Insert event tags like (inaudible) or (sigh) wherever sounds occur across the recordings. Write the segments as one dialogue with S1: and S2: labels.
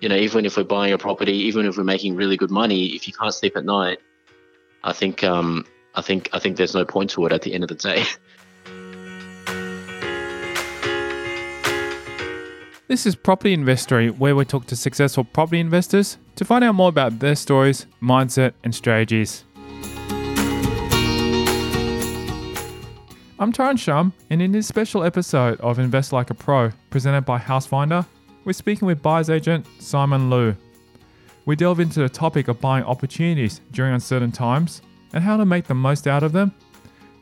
S1: You know, even if we're buying a property, even if we're making really good money, if you can't sleep at night, I think um, I think I think there's no point to it at the end of the day. (laughs)
S2: This is Property Investory, where we talk to successful property investors to find out more about their stories, mindset, and strategies. I'm Tyrone Shum, and in this special episode of Invest Like a Pro, presented by Housefinder, we're speaking with buyer's agent Simon Loo. We delve into the topic of buying opportunities during uncertain times and how to make the most out of them,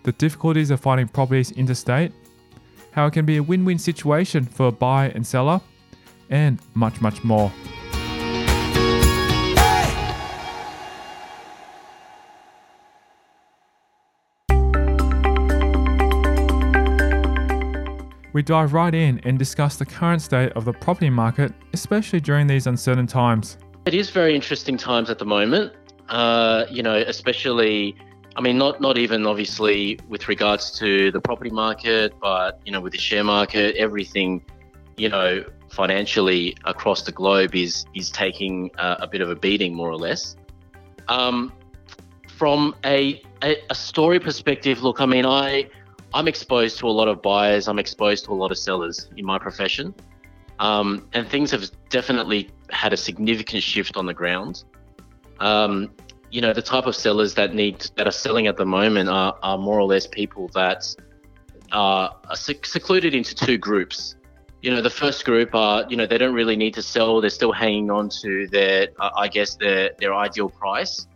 S2: the difficulties of finding properties interstate, how it can be a win win situation for a buyer and seller, and much, much more. We dive right in and discuss the current state of the property market, especially during these uncertain times.
S1: It is very interesting times at the moment. Uh, you know, especially, I mean, not not even obviously with regards to the property market, but you know, with the share market, everything, you know, financially across the globe is is taking a, bit of a beating, more or less. Um, from a, a a story perspective, look, I mean, I I'm exposed to a lot of buyers. I'm exposed to a lot of sellers in my profession, um, and things have definitely had a significant shift on the ground. Um, you know, the type of sellers that need that are selling at the moment are, are more or less people that are, secluded into two (laughs) groups. You know, the first group are you know they don't really need to sell. They're still hanging on to their I guess their their ideal price,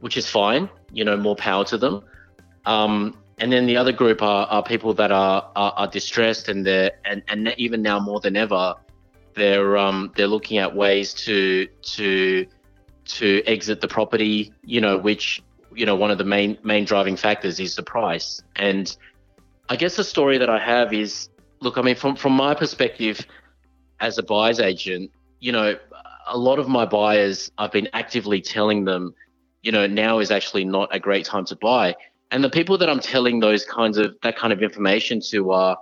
S1: which is fine. You know, more power to them. Um, and then the other group are, are people that are, are, are distressed and they're and, and even now more than ever they're um, they're looking at ways to to to exit the property you know which you know one of the main main driving factors is the price. And I guess the story that I have is look I mean from from my perspective as a buyer's agent you know a lot of my buyers I've been actively telling them you know now is actually not a great time to buy and the people that I'm telling those kinds of that kind of information to are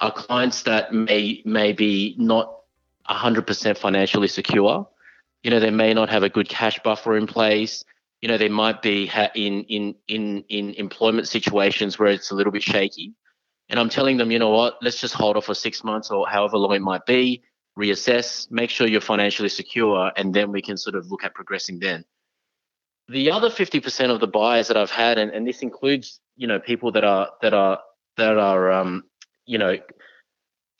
S1: are clients that may may be not 100% financially secure. You know, they may not have a good cash buffer in place. You know, they might be ha- in in in in employment situations where it's a little bit shaky. And I'm telling them, you know what, let's just hold off for six months or however long it might be, reassess, make sure you're financially secure, and then we can sort of look at progressing then the other 50% of the buyers that I've had, and, and this includes, you know, people that are, that are, that are, um, you know,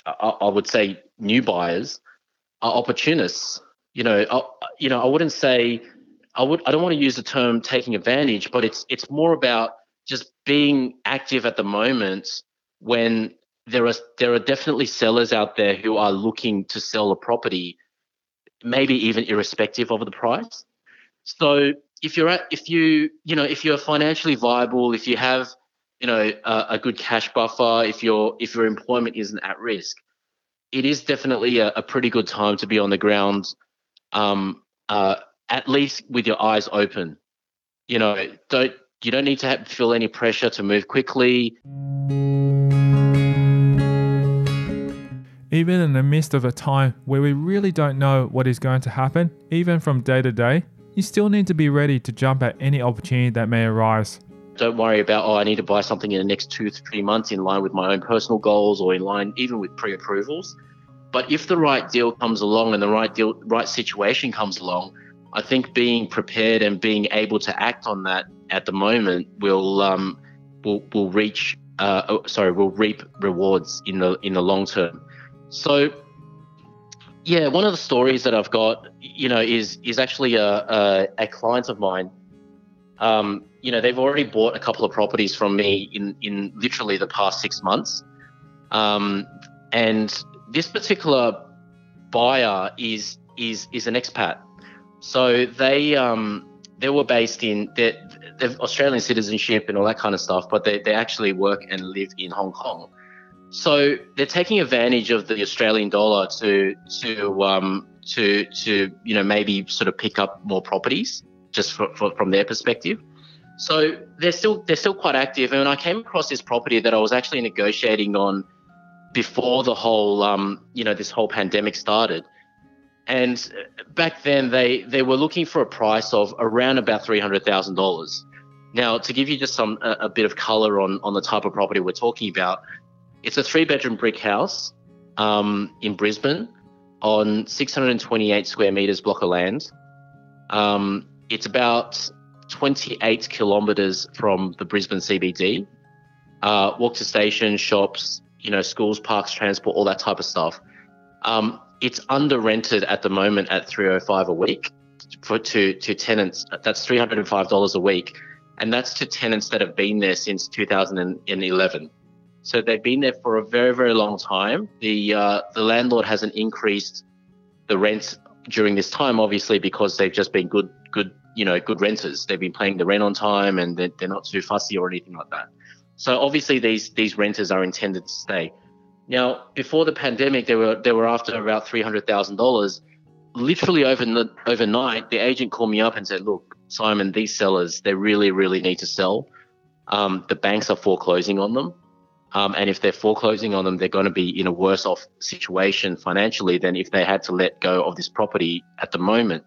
S1: I, I would say new buyers are opportunists. You know, I, you know, I wouldn't say, I would, I don't want to use the term taking advantage, but it's, it's more about just being active at the moment when there are, there are definitely sellers out there who are looking to sell a property, maybe even irrespective of the price. So if you're at if you you know if you're financially viable, if you have you know a, a good cash buffer, if your if your employment isn't at risk, it is definitely a, a pretty good time to be on the ground. Um, uh, at least with your eyes open. You know, don't you don't need to have, feel any pressure to move quickly.
S2: Even in the midst of a time where we really don't know what is going to happen, even from day to day, you still need to be ready to jump at any opportunity that may arise.
S1: Don't worry about, oh, I need to buy something in the next two three months in line with my own personal goals or in line even with pre approvals. But if the right deal comes along and the right deal, right situation comes along, I think being prepared and being able to act on that at the moment will um, will will reach uh, oh, sorry will reap rewards in the in the long term. So yeah, one of the stories that I've got, you know, is is actually a a, a client of mine. Um, you know, they've already bought a couple of properties from me in in literally the past six months, um, and this particular buyer is is is an expat. So they um, they were based in they they've Australian citizenship and all that kind of stuff, but they they actually work and live in Hong Kong. So they're taking advantage of the Australian dollar to to um, to to you know maybe sort of pick up more properties just for, for, from their perspective. So they're still they're still quite active. And I came across this property that I was actually negotiating on before the whole um, you know this whole pandemic started. And back then, they, they were looking for a price of around about $300,000. Now, to give you just some a, a, bit of color on, on the type of property we're talking about, it's a three bedroom brick house um, in Brisbane on 628 square meters block of land. Um, it's about 28 kilometers from the Brisbane CBD. Uh, walk to station, shops, you know, schools, parks, transport, all that type of stuff. Um, it's under rented at the moment at 305 a week for to to tenants. That's 305 dollars a week, and that's to tenants that have been there since 2011. So they've been there for a very very long time. The uh, the landlord hasn't increased the rents during this time, obviously because they've just been good good you know good renters. They've been paying the rent on time and they're, they're not too fussy or anything like that. So obviously these these renters are intended to stay. Now, before the pandemic, they were they were after about three hundred thousand dollars. Literally over the, overnight, the agent called me up and said, "Look, Simon, these sellers they really really need to sell. Um, the banks are foreclosing on them, um, and if they're foreclosing on them, they're going to be in a worse off situation financially than if they had to let go of this property at the moment."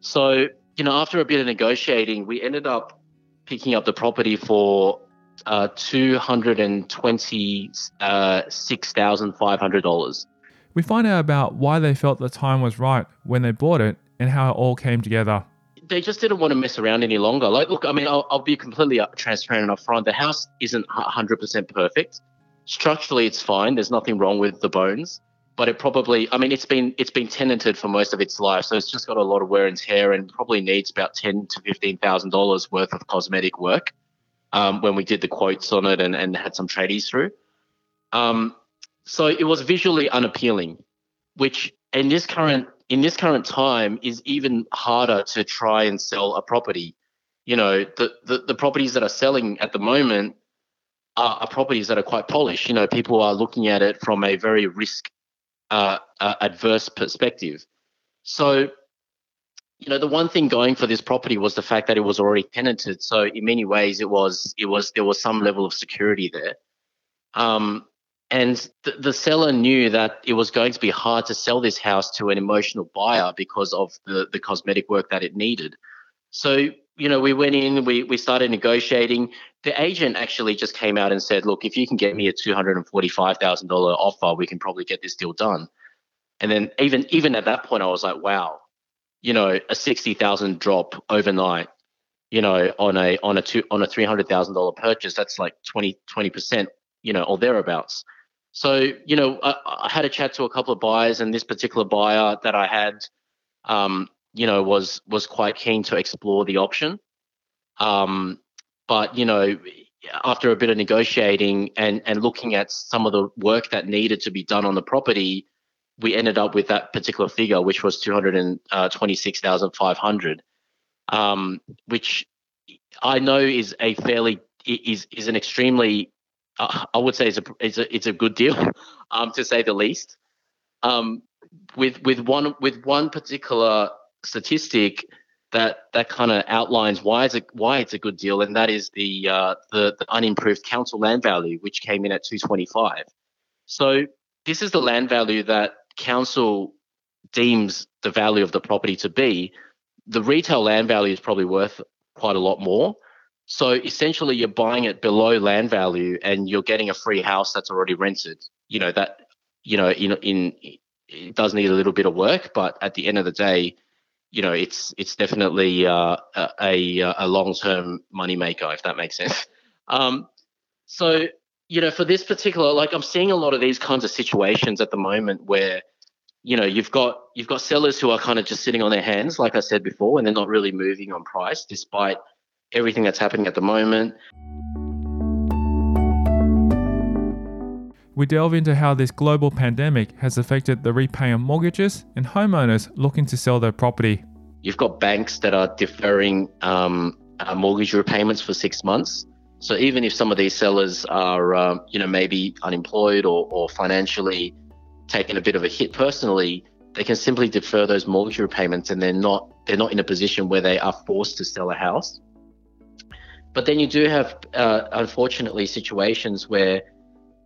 S1: So, you know, after a bit of negotiating, we ended up picking up the property for uh, $226,500.
S2: We find out about why they felt the time was right when they bought it and how it all came together.
S1: They just didn't want to mess around any longer. Like, look, I mean, I'll, I'll be completely transparent and upfront. The house isn't 100% perfect. Structurally, it's fine. There's nothing wrong with the bones, but it probably, I mean, it's been it's been tenanted for most of its life, so it's just got a lot of wear and tear, and probably needs about ten to fifteen thousand dollars worth of cosmetic work um, when we did the quotes on it and, and had some tradies through. Um, so it was visually unappealing, which in this current in this current time is even harder to try and sell a property. You know, the, the, the properties that are selling at the moment are, are, properties that are quite polished. You know, people are looking at it from a very risk uh, uh, adverse perspective. So you know the one thing going for this property was the fact that it was already tenanted so in many ways it was it was there was some level of security there um, and the, the seller knew that it was going to be hard to sell this house to an emotional buyer because of the the cosmetic work that it needed. So you know we went in we we started negotiating. The agent actually just came out and said look if you can get me a $245,000 offer we can probably get this deal done. And then even even at that point I was like wow you know, a sixty thousand drop overnight, you know, on a on a two on a three hundred thousand dollar purchase, that's like 20 percent, you know, or thereabouts. So, you know, I, I, had a chat to a couple of buyers, and this particular buyer that I had, um, you know, was was quite keen to explore the option. Um, but you know, after a bit of negotiating and and looking at some of the work that needed to be done on the property, we ended up with that particular figure, which was 226,500, um, which I know is a fairly is is an extremely uh, I would say is a is a it's a good deal, (laughs) um, to say the least. Um, with with one with one particular statistic that that kind of outlines why it's a why it's a good deal, and that is the uh, the, the unimproved council land value, which came in at 225. So this is the land value that council deems the value of the property to be, the retail land value is probably worth quite a lot more. So essentially, you're buying it below land value, and you're getting a free house that's already rented. You know that you know in in it does need a little bit of work, but at the end of the day, you know it's it's definitely uh, a a long term money maker if that makes sense. (laughs) Um, so you know, for this particular, like I'm seeing a lot of these kinds of situations at the moment where, you know, you've got you've got sellers who are kind of just sitting on their hands, like I said before, and they're not really moving on price despite everything that's happening at the moment.
S2: We delve into how this global pandemic has affected the repaying of mortgages and homeowners looking to sell their property.
S1: You've got banks that are deferring um, uh, mortgage repayments for six months. So even if some of these sellers are, um, you know, maybe unemployed or, or financially taking a bit of a hit personally, they can simply defer those mortgage repayments, and they're not they're not in a position where they are forced to sell a house. But then you do have, uh, unfortunately, situations where,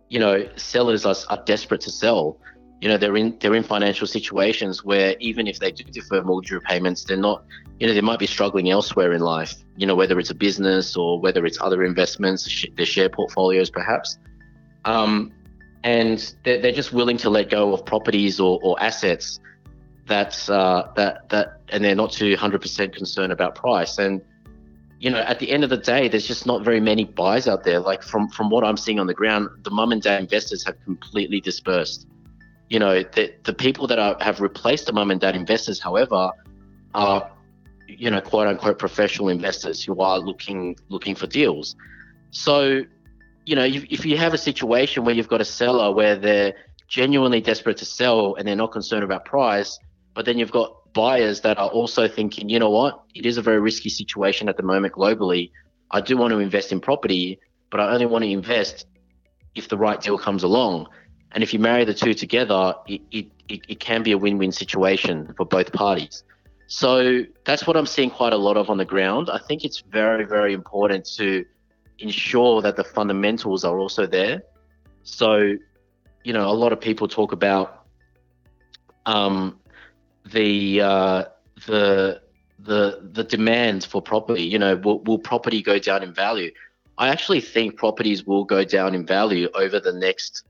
S1: you know, sellers are, are desperate to sell. you know, they're in they're in financial situations where even if they do defer mortgage repayments, they're not, you know, they might be struggling elsewhere in life. You know, whether it's a business or whether it's other investments, their share portfolios, perhaps. Um, and they're, they're just willing to let go of properties or, or assets that's uh, that that, and they're not too 100% concerned about price. And you know, at the end of the day, there's just not very many buys out there. Like from from what I'm seeing on the ground, the mum and dad investors have completely dispersed. You know, the the people that are, have replaced the mum and dad investors, however, are you know quote unquote professional investors who are looking looking for deals. So, you know, if, if you have a situation where you've got a seller where they're genuinely desperate to sell and they're not concerned about price, but then you've got buyers that are also thinking, you know what, it is a very risky situation at the moment globally. I do want to invest in property, but I only want to invest if the right deal comes along. And if you marry the two together, it, it, it, can be a win win situation for both parties. So that's what I'm seeing quite a lot of on the ground. I think it's very, very important to ensure that the fundamentals are also there. So, you know, a lot of people talk about um, the uh, the the the demand for property. You know, will, will property go down in value? I actually think properties will go down in value over the next,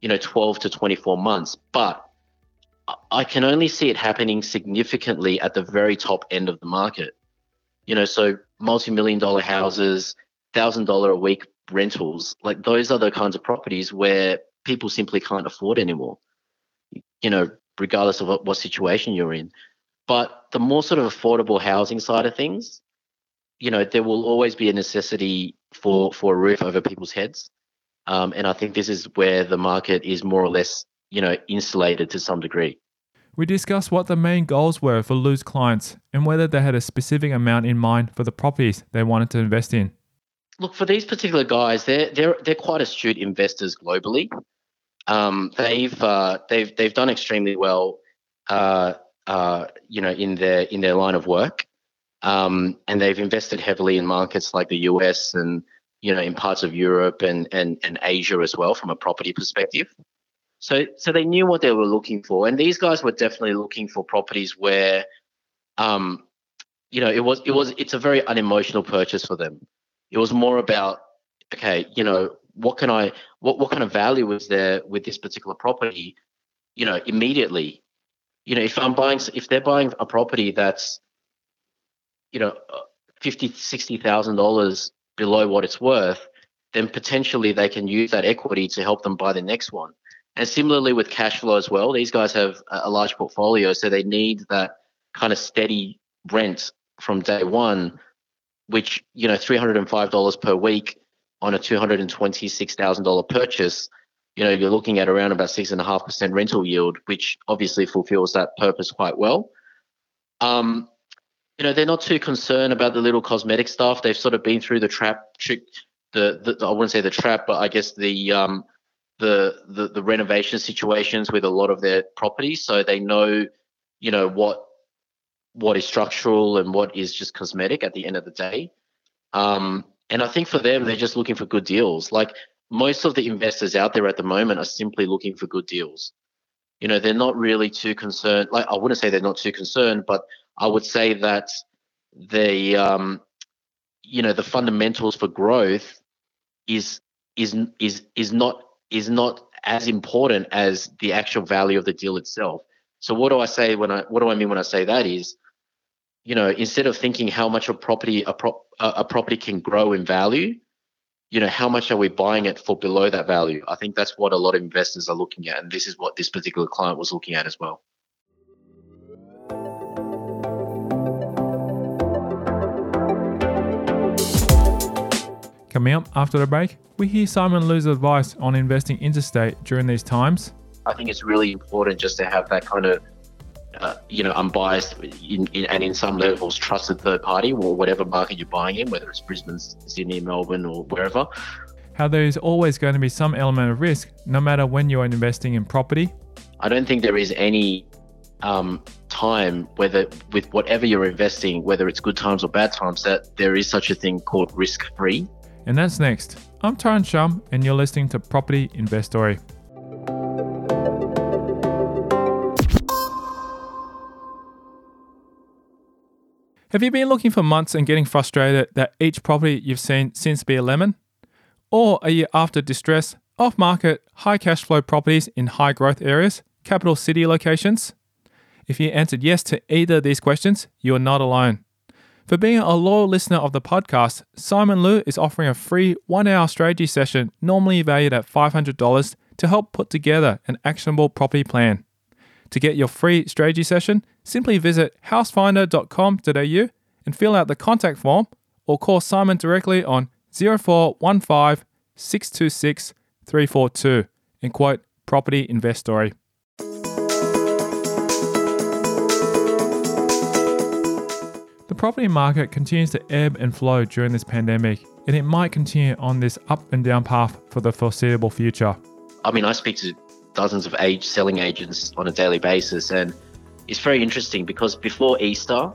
S1: you know, 12 to 24 months. But I can only see it happening significantly at the very top end of the market. You know, so multi-million dollar houses, thousand dollar a week rentals, like those are the kinds of properties where people simply can't afford anymore. You know, regardless of what, what situation you're in. But the more sort of affordable housing side of things, you know, there will always be a necessity for for a roof over people's heads. Um, and I think this is where the market is more or less, you know, insulated to some degree.
S2: We discussed what the main goals were for Loo's clients and whether they had a specific amount in mind for the properties they wanted to invest in.
S1: Look, for these particular guys, they're they're they're quite astute investors globally. Um, they've uh, they've they've done extremely well, uh, uh, you know, in their in their line of work, um, and they've invested heavily in markets like the US and you know in parts of Europe and and and Asia as well from a property perspective. So so they knew what they were looking for, and these guys were definitely looking for properties where, um, you know, it was it was it's a very unemotional purchase for them. It was more about okay, you know, what can I what what kind of value is there with this particular property? You know, immediately. You know, if I'm buying if they're buying a property that's you know uh, fifty sixty thousand dollars below what it's worth, then potentially they can use that equity to help them buy the next one. And similarly with cash flow as well, these guys have a large portfolio, so they need that kind of steady rent from day one, which you know three hundred and five dollars per week on a $226,000 purchase, you know, you're looking at around about six and a half percent rental yield, which obviously fulfills that purpose quite well. Um, you know, they're not too concerned about the little cosmetic stuff. They've sort of been through the trap trick, the, the I wouldn't say the trap, but I guess the um, the, the the renovation situations with a lot of their properties, so they know, you know, what what is structural and what is just cosmetic at the end of the day. Um, and I think for them, they're just looking for good deals. Like most of the investors out there at the moment are simply looking for good deals. You know, they're not really too concerned. Like I wouldn't say they're not too concerned, but I would say that the um, you know the fundamentals for growth is is is is not is not as important as the actual value of the deal itself. So what do I say when I what do I mean when I say that is you know, instead of thinking how much a property a, pro, a property can grow in value, you know, how much are we buying it for below that value? I think that's what a lot of investors are looking at, and this is what this particular client was looking at as well.
S2: Coming up after the break, we hear Simon Loo's advice on investing interstate during these times.
S1: I think it's really important just to have that kind of uh, you know, unbiased in, in, and in some levels trusted third party or whatever market you're buying in, whether it's Brisbane, Sydney, Melbourne, or wherever.
S2: How there is always going to be some element of risk, no matter when you are investing in property.
S1: I don't think there is any um, time, whether with whatever you're investing, whether it's good times or bad times, that there is such a thing called risk free.
S2: And that's next. I'm Tyrone Shum, and you're listening to Property Investory. Have you been looking for months and getting frustrated that each property you've seen seems to be a lemon? Or are you after distress, off market, high cash flow properties in high growth areas, capital city locations? If you answered yes to either of these questions, you are not alone. For being a loyal listener of the podcast, Simon Loo is offering a free one hour strategy session, normally valued at $500, to help put together an actionable property plan. To get your free strategy session, simply visit housefinder.com.au and fill out the contact form or call Simon directly on 0415 626 342 and quote Property Investory. The property market continues to ebb and flow during this pandemic, and it might continue on this up and down path for the foreseeable future.
S1: I mean, I speak to dozens of age selling agents on a daily basis, and it's very interesting because before Easter,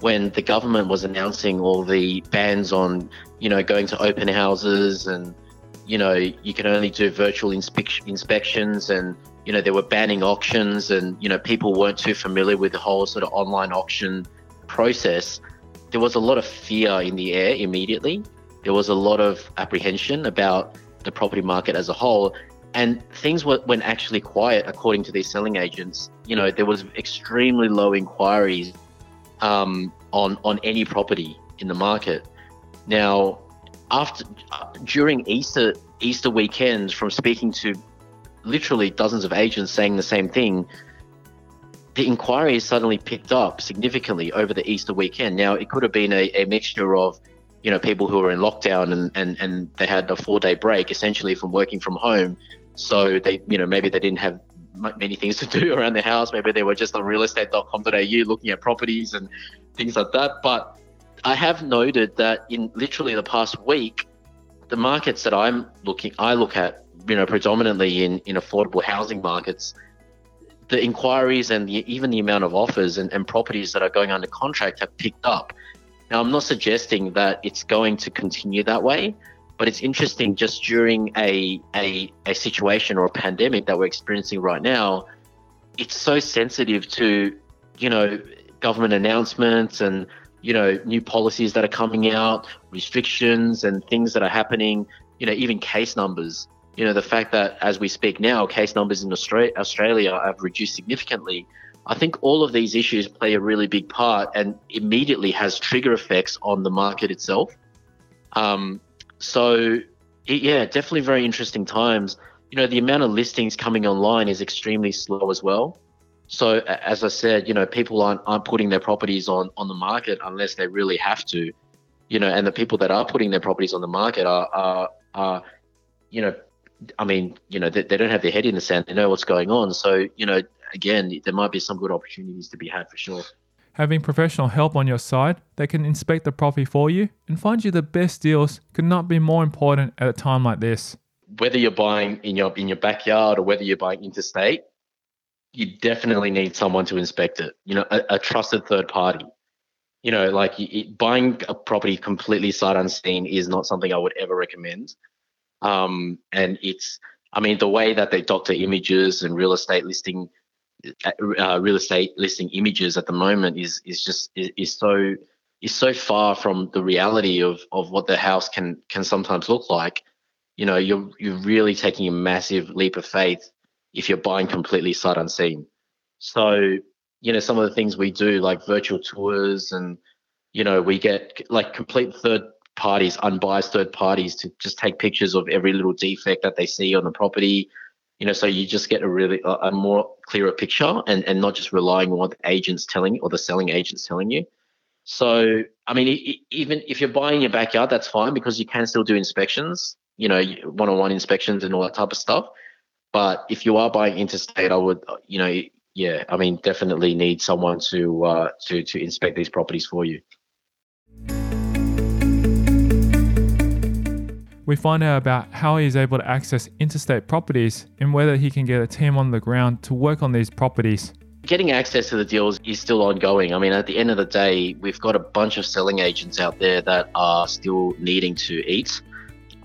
S1: when the government was announcing all the bans on, you know, going to open houses and, you know, you can only do virtual inspe- inspections and, you know, they were banning auctions and, you know, people weren't too familiar with the whole sort of online auction process, there was a lot of fear in the air immediately. There was a lot of apprehension about the property market as a whole and things were, went actually quiet according to these selling agents. You know there was extremely low inquiries um, on on any property in the market. Now after during easter easter weekends from speaking to literally dozens of agents saying the same thing the inquiries suddenly picked up significantly over the easter weekend. Now it could have been a, a mixture of you know people who were in lockdown and, and, and they had a four day break essentially from working from home so they, you know, maybe they didn't have many things to (laughs) do around the house. Maybe they were just on realestate.com.au looking at properties and things like that. But I have noted that in literally the past week, the markets that I'm looking, I look at, you know, predominantly in, in affordable housing markets, the inquiries and the, even the amount of offers and, and properties that are going under contract have picked up. Now, I'm not suggesting that it's going to continue that way, but it's interesting just during a, a, a situation or a pandemic that we're experiencing right now, it's so sensitive to, you know, government announcements and, you know, new policies that are coming out, restrictions and things that are happening, you know, even case numbers. You know, the fact that as we speak now, case numbers in Australia, Australia have reduced significantly. I think all of these issues play a really big part and immediately has trigger effects on the market itself. Um, so, yeah, definitely very interesting times. You know, the amount of listings coming online is extremely slow as well. So, as I said, you know, people aren't aren't putting their properties on on the market unless they really have to. You know, and the people that are putting their properties on the market are are, are you know, I mean, you know, they, they don't have their head in the sand. They know what's going on. So, you know, again, there might be some good opportunities to be had for sure.
S2: Having professional help on your side that can inspect the property for you and find you the best deals could not be more important at a time like this.
S1: Whether you're buying in your in your backyard or whether you're buying interstate, you definitely need someone to inspect it. You know, a, a trusted third party. You know, like it, buying a property completely sight unseen is not something I would ever recommend. Um, and it's, I mean, the way that they doctor images and real estate listing uh, real estate listing images at the moment is is just is, is so is so far from the reality of of what the house can can sometimes look like. You know, you're you're really taking a massive leap of faith if you're buying completely sight unseen. So, you know, some of the things we do like virtual tours and you know, we get like complete third parties, unbiased third parties to just take pictures of every little defect that they see on the property you know, so you just get a really a more clearer picture and, and not just relying on what the agent's telling you or the selling agent's telling you. So, I mean, even if you're buying your backyard, that's fine because you can still do inspections, you know, one-on-one inspections and all that type of stuff. But if you are buying interstate, I would, you know, yeah, I mean, definitely need someone to uh, to to inspect these properties for you.
S2: We find out about how he is able to access interstate properties and whether he can get a team on the ground to work on these properties.
S1: Getting access to the deals is still ongoing. I mean, at the end of the day, we've got a bunch of selling agents out there that are still needing to eat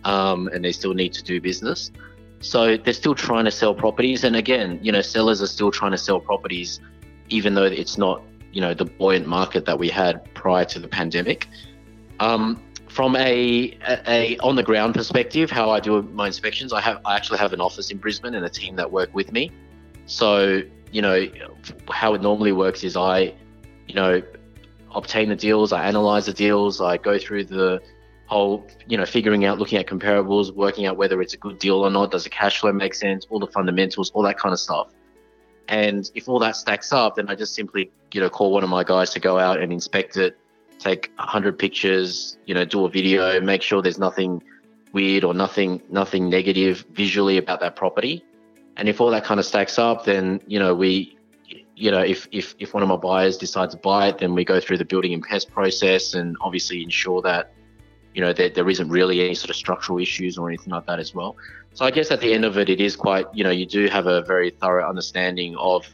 S1: um, and they still need to do business. So they're still trying to sell properties. And again, you know, sellers are still trying to sell properties, even though it's not you know the buoyant market that we had prior to the pandemic. Um, from a, a, a, on the ground perspective, how I do my inspections, I have I actually have an office in Brisbane and a team that work with me. So you know how it normally works is I, you know, obtain the deals, I analyze the deals, I go through the whole, you know, figuring out, looking at comparables, working out whether it's a good deal or not, does the cash flow make sense, all the fundamentals, all that kind of stuff. And if all that stacks up, then I just simply, you know, call one of my guys to go out and inspect it, take 100 pictures, you know, do a video, make sure there's nothing weird or nothing nothing negative visually about that property. And if all that kind of stacks up, then, you know, we you know, if, if, if one of my buyers decides to buy it, then we go through the building and pest process and obviously ensure that you know, there, there isn't really any sort of structural issues or anything like that as well. So I guess at the end of it, it is quite, you know, you do have a very thorough understanding of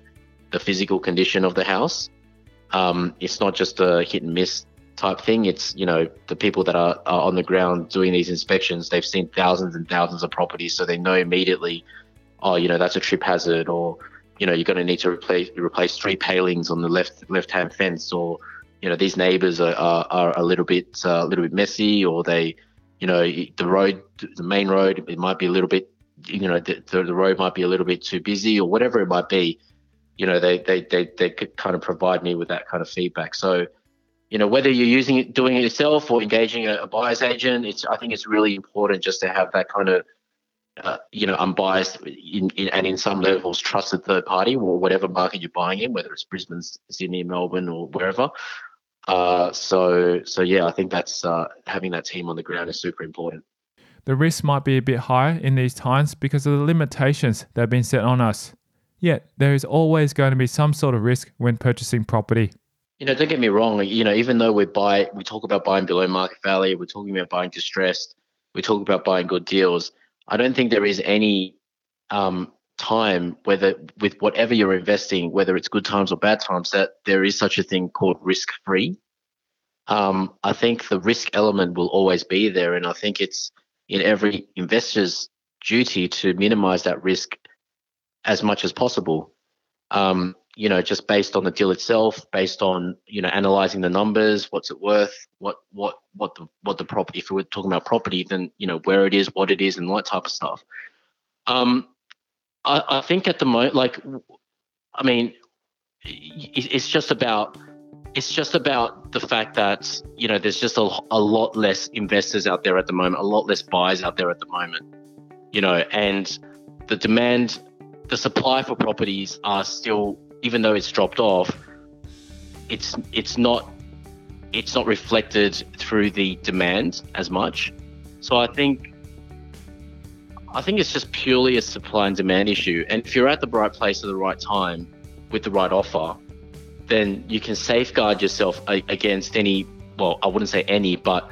S1: the physical condition of the house. Um, it's not just a hit and miss type thing. It's, you know, the people that are, are on the ground doing these inspections, they've seen thousands and thousands of properties, so they know immediately, oh, you know, that's a trip hazard, or, you know, you're going to need to replace replace three palings on the left left hand fence, or you know these neighbors are, are, are a little bit uh, a little bit messy or they you know the road the main road it might be a little bit you know the, the road might be a little bit too busy or whatever it might be you know they they they, they could kind of provide me with that kind of feedback so you know whether you're using it doing it yourself or engaging a, a buyer's agent it's i think it's really important just to have that kind of uh, you know, unbiased in, in, and in some levels trusted third party or whatever market you're buying in, whether it's Brisbane, Sydney, Melbourne, or wherever. Uh, so so yeah, I think that's uh, having that team on the ground is super important.
S2: The risk might be a bit higher in these times because of the limitations that have been set on us. Yet there is always going to be some sort of risk when purchasing property.
S1: You know, don't get me wrong. You know, even though we buy, we talk about buying below market value, we're talking about buying distressed, we talk about buying good deals. I don't think there is any um, time, whether with whatever you're investing, whether it's good times or bad times, that there is such a thing called risk free. Um, I think the risk element will always be there, and I think it's in every investor's duty to minimize that risk as much as possible. Um, you know, just based on the deal itself, based on you know analyzing the numbers, what's it worth, what what what the what the property. If we're talking about property, then you know where it is, what it is, and that type of stuff. Um, I, I think at the moment, like, I mean, it's just about it's just about the fact that you know there's just a, a lot less investors out there at the moment, a lot less buyers out there at the moment, you know, and the demand, the supply for properties are still, even though it's dropped off, it's it's not it's not reflected through the demand as much. So I think I think it's just purely a supply and demand issue. And if you're at the right place at the right time with the right offer, then you can safeguard yourself against any, well, I wouldn't say any, but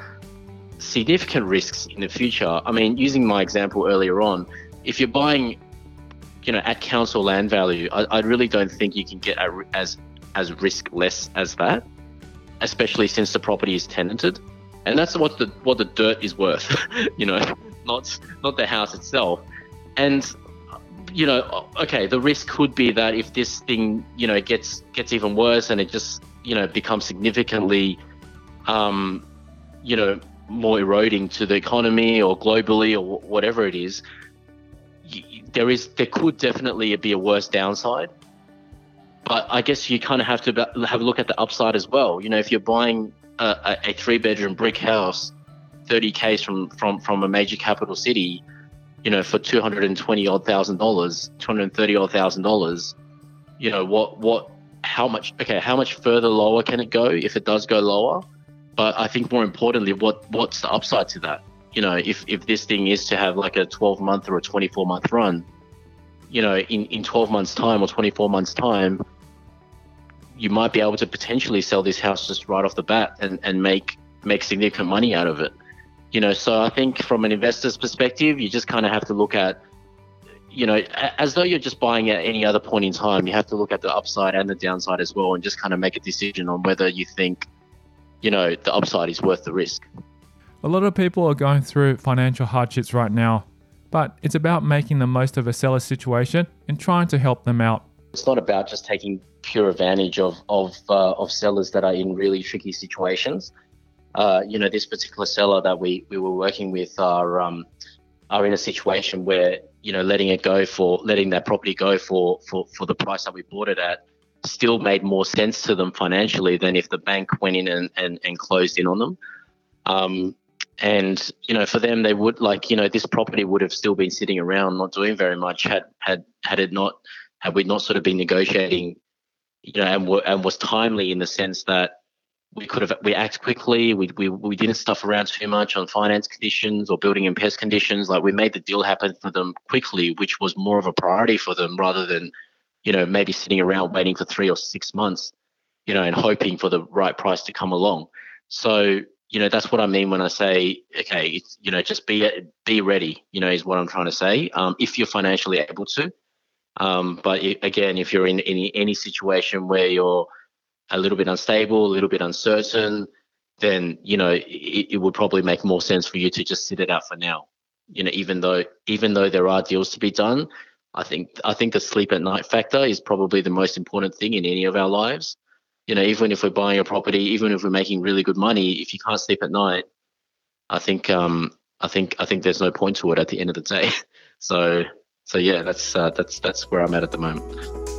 S1: significant risks in the future. I mean, using my example earlier on, if you're buying, you know, at council land value, I, I really don't think you can get as as risk less as that, especially since the property is tenanted, and that's what the what the dirt is worth, (laughs) you know not not the house itself. And you know, okay, the risk could be that if this thing, you know, gets gets even worse and it just, you know, becomes significantly, um, you know, more eroding to the economy or globally or whatever it is, there is there could definitely be a worse downside. But I guess you kind of have to have a look at the upside as well. You know, if you're buying a, a three bedroom brick house 30 k's from from from a major capital city, you know, for 220 odd thousand dollars, 230 odd thousand dollars, you know, what what how much okay, how much further lower can it go if it does go lower? But I think more importantly, what what's the upside to that? You know, if if this thing is to have like a 12 month or a 24 month run, you know, in in 12 months time or 24 months time, you might be able to potentially sell this house just right off the bat and, and make make significant money out of it you know, so I think from an investor's perspective, you just kind of have to look at, you know, as though you're just buying at any other point in time, you have to look at the upside and the downside as well and just kind of make a decision on whether you think, you know, the upside is worth the risk.
S2: A lot of people are going through financial hardships right now, but it's about making the most of a seller's situation and trying to help them out.
S1: It's not about just taking pure advantage of of uh, of sellers that are in really tricky situations. Uh, you know, this particular seller that we we were working with are um, are in a situation where you know letting it go for letting that property go for for for the price that we bought it at still made more sense to them financially than if the bank went in and and, and closed in on them. Um, and you know, for them, they would like you know this property would have still been sitting around, not doing very much had had had it not had we not sort of been negotiating, you know, and, were, and was timely in the sense that we could have we act quickly. We, we we didn't stuff around too much on finance conditions or building and pest conditions. Like we made the deal happen for them quickly, which was more of a priority for them rather than, you know, maybe sitting around waiting for three or six months, you know, and hoping for the right price to come along. So you know that's what I mean when I say okay, you know, just be be ready. You know, is what I'm trying to say. Um, if you're financially able to, um, but it, again, if you're in any any situation where you're a little bit unstable, a little bit uncertain, then you know it, it would probably make more sense for you to just sit it out for now. You know, even though even though there are deals to be done, I think I think the sleep at night factor is probably the most important thing in any of our lives. You know, even if we're buying a property, even if we're making really good money, if you can't sleep at night, I think um, I think I think there's no point to it at the end of the day. (laughs) So so yeah, that's uh, that's that's where I'm at at the moment.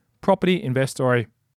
S2: Property Investory.